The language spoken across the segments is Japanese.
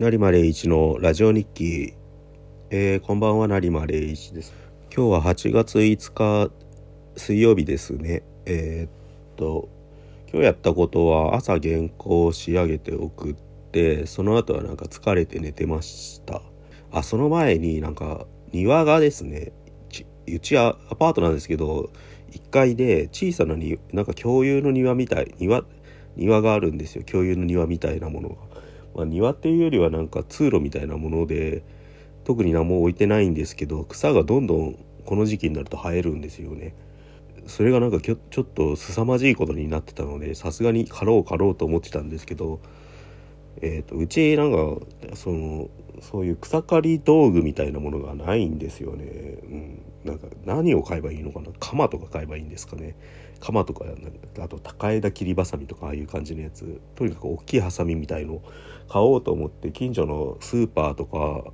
成間礼一のラジオ日記、えー、こんばんは成間礼一です。今日は8月5日水曜日ですね。えー、っと今日やったことは朝原稿を仕上げて送ってその後はなんか疲れて寝てました。あその前になんか庭がですねうちはアパートなんですけど1階で小さなになんか共有の庭みたい庭庭があるんですよ。共有の庭みたいなものが、まあ、庭っていうよりはなんか通路みたいなもので特に何も置いてないんですけど草がどんどんこの時期になると生えるんですよね。それがなんかちょっと凄まじいことになってたのでさすがに狩ろう狩ろうと思ってたんですけどえーと、うちなんかそのそういう草刈り道具みたいなものがないんですよね、うん、なんか何を買えばいいのかな？鎌とか買えばいいんですかね？鎌とかあと高枝切りばさみとかああいう感じのやつ。とにかく大きいハサミみたいの買おうと思って近所のスーパーとか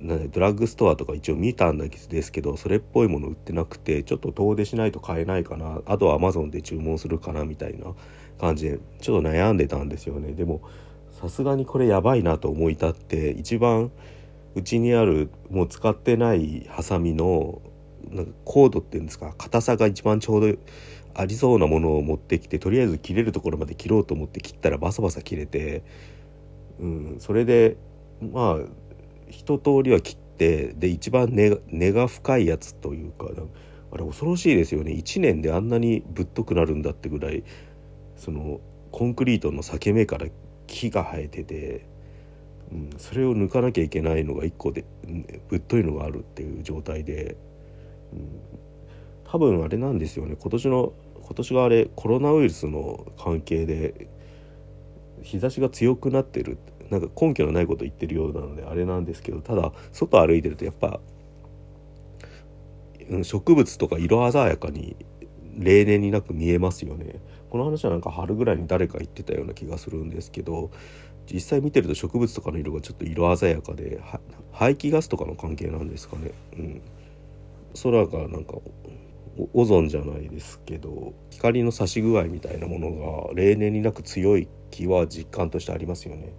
ドラッグストアとか一応見たんですけどそれっぽいもの売ってなくてちょっと遠出しないと買えないかな。あとはアマゾンで注文するかなみたいな感じでちょっと悩んでたんですよね。でもさすがにこれやばいなと思い立って一番うちにあるもう使ってないハサミのなんかコードっていうんですか硬さが一番ちょうどありそうなものを持ってきてとりあえず切れるところまで切ろうと思って切ったらバサバサ切れて、うん、それでまあ一通りは切ってで一番根根が深いやつというかあれ恐ろしいですよね。1年であんなにぶっとくなるんだってぐらいそのコンクリートの裂け目から木が生えてて、うん、それを抜かなきゃいけないのが1個で、ぶっといのがあるっていう状態で、うん、多分あれなんですよね。今年の今年があれコロナウイルスの関係で日差しが強くなってるなんか根拠のないこと言ってるようなのであれなんですけどただ外歩いてるとやっぱ植物とか色鮮やかに例年になく見えますよね。この話はなんか春ぐらいに誰か言ってたような気がするんですけど実際見てると植物とかの色がちょっと色鮮やかで排気ガスとかの関係なんですかね。うん、空がなんかオゾンじゃないですけど光の差し具合みたいなものが例年になく強い気は実感としてありますよね。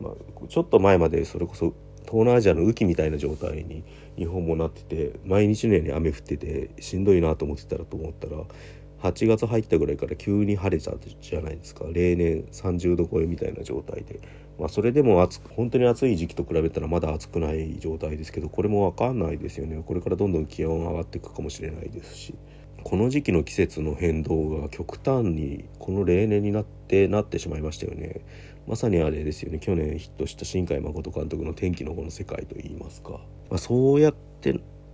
まあ、ちょっと前までそれこそ東南アジアの雨季みたいな状態に日本もなってて毎日のように雨降っててしんどいなと思ってたらと思ったら8月入ったぐらいから急に晴れちゃうじゃないですか。例年30度超えみたいな状態で、まあ、それでも暑本当に暑い時期と比べたらまだ暑くない状態ですけどこれも分かんないですよね。これからどんどん気温上がっていくかもしれないですし。この時期の季節の変動が極端にこの例年になってなってしまいましたよね。まさにあれですよね。去年ヒットした新海誠監督の「天気の子の世界」といいますか、まあ、そうやって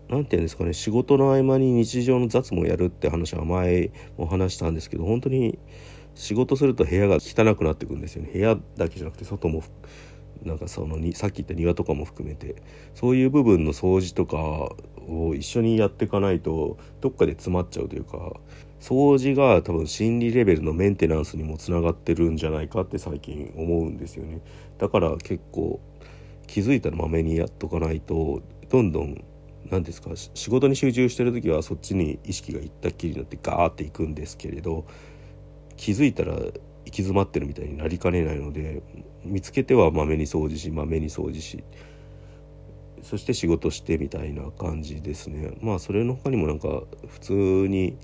何て言うんですかね。仕事の合間に日常の雑務をやるって話は前も話したんですけど本当に仕事すると部屋が汚くなってくんですよね。部屋だけじゃなくて外もなんかそのにさっき言った庭とかも含めて。そういう部分の掃除とかを一緒にやっていかないとどっかで詰まっちゃうというか掃除が多分心理レベルのメンテナンスにもつながってるんじゃないかって最近思うんですよね。だから結構気づいたらまめにやっとかないとどんどん何ですか仕事に集中してる時はそっちに意識がいったっきりになってガーっていくんですけれど気づいたら行き詰まってるみたいになりかねないので見つけてはまめに掃除しまめに掃除しそして仕事してみたいな感じですねまあそれの他にもなんか普通に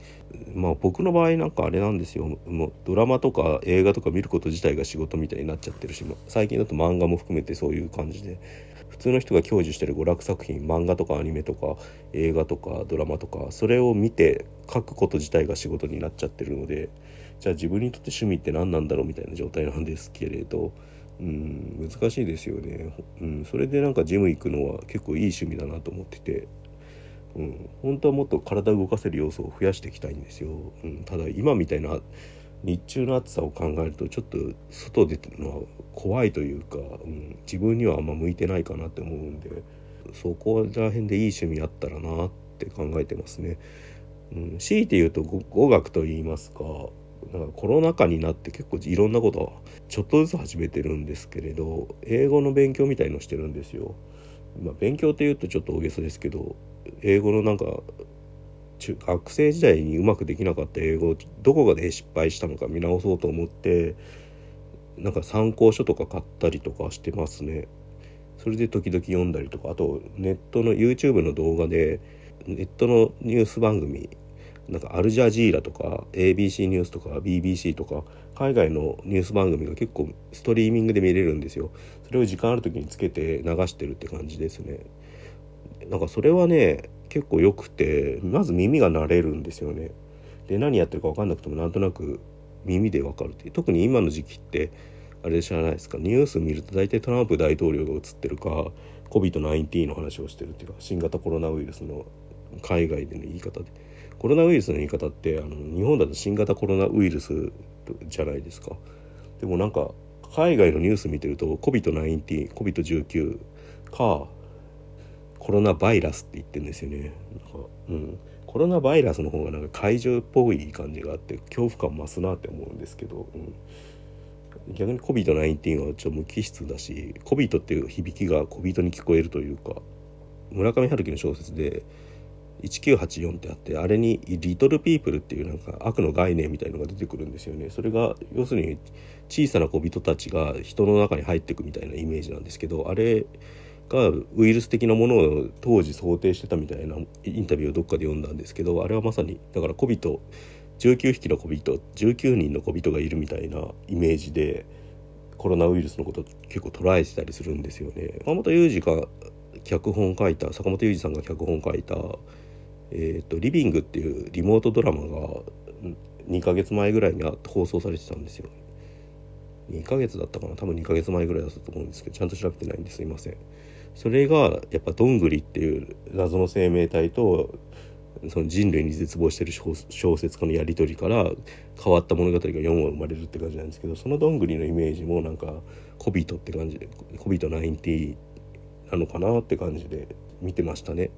まあ僕の場合なんかあれなんですよもうドラマとか映画とか見ること自体が仕事みたいになっちゃってるし最近だと漫画も含めてそういう感じで普通の人が享受してる娯楽作品漫画とかアニメとか映画とかドラマとかそれを見て書くこと自体が仕事になっちゃってるのでじゃあ自分にとって趣味って何なんだろうみたいな状態なんですけれど。うん難しいですよね、うん、それでなんかジム行くのは結構いい趣味だなと思ってて、うん、本当はもっと体を動かせる要素を増やしていきたいんですよ、うん、ただ今みたいな日中の暑さを考えるとちょっと外出てるのは怖いというか、うん、自分にはあんま向いてないかなって思うんでそこら辺でいい趣味あったらなって考えてますね。うん、強いて言うと語学と言いますかなんかコロナ禍になって結構いろんなことはちょっとずつ始めてるんですけれど英語の勉強みたいのしてるんですよ。まあ、勉強っていうとちょっと大げさですけど英語のなんか中学生時代にうまくできなかった英語どこかで失敗したのか見直そうと思ってなんか参考書とか買ったりとかしてますねそれで時々読んだりとかあとネットの YouTube の動画でネットのニュース番組なんかアルジャジーラとか ABC ニュースとか BBC とか海外のニュース番組が結構ストリーミングで見れるんですよ。それを時間ある時につけて流してるって感じですね。なんかそれはね結構良くてまず耳が慣れるんですよね。で何やってるか分かんなくてもなんとなく耳で分かるっていう。特に今の時期ってあれ知らないですか。ニュース見ると大体トランプ大統領が映ってるか COVID-19 の話をしてるっていうか新型コロナウイルスの海外での言い方で。コロナウイルスの言い方ってあの日本だと新型コロナウイルスじゃないですか。でもなんか海外のニュース見てると COVID-19、COVID-19 かコロナバイラスって言ってるんですよね。なんかうん、コロナバイラスの方がなんか怪獣っぽい感じがあって恐怖感増すなって思うんですけど、うん、逆に COVID-19 はちょっと無機質だし COVID っていう響きが COVID に聞こえるというか村上春樹の小説で1984ってあってあれにリトルピープルっていうなんか悪の概念みたいのが出てくるんですよねそれが要するに小さな小人たちが人の中に入っていくみたいなイメージなんですけどあれがウイルス的なものを当時想定してたみたいなインタビューをどっかで読んだんですけどあれはまさにだから小人19匹の小人19人の小人がいるみたいなイメージでコロナウイルスのこと結構捉えてたりするんですよね。坂本雄二が脚本書いた坂本雄二さんが脚本書いたえーと「リビング」っていうリモートドラマが2ヶ月前ぐらいに放送されてたんですよ。2ヶ月だったかな？多分2ヶ月前ぐらいだったと思うんですけどちゃんと調べてないんですいません。それがやっぱどんぐりっていう謎の生命体とその人類に絶望してる小説家のやり取りから変わった物語が4話生まれるって感じなんですけどそのどんぐりのイメージもなんか小人って感じで小人90なのかなって感じで見てましたね。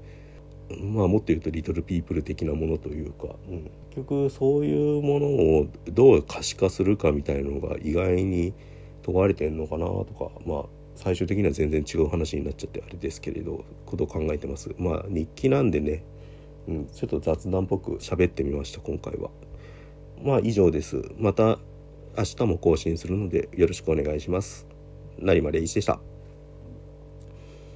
まあもっと言うとリトルピープル的なものというか、うん、結局そういうものをどう可視化するかみたいなのが意外に問われてんのかなとかまあ最終的には全然違う話になっちゃってあれですけれどことを考えてます。まあ日記なんでね、うん、ちょっと雑談っぽく喋ってみました今回は。まあ以上です。また明日も更新するのでよろしくお願いします。成間礼一でした。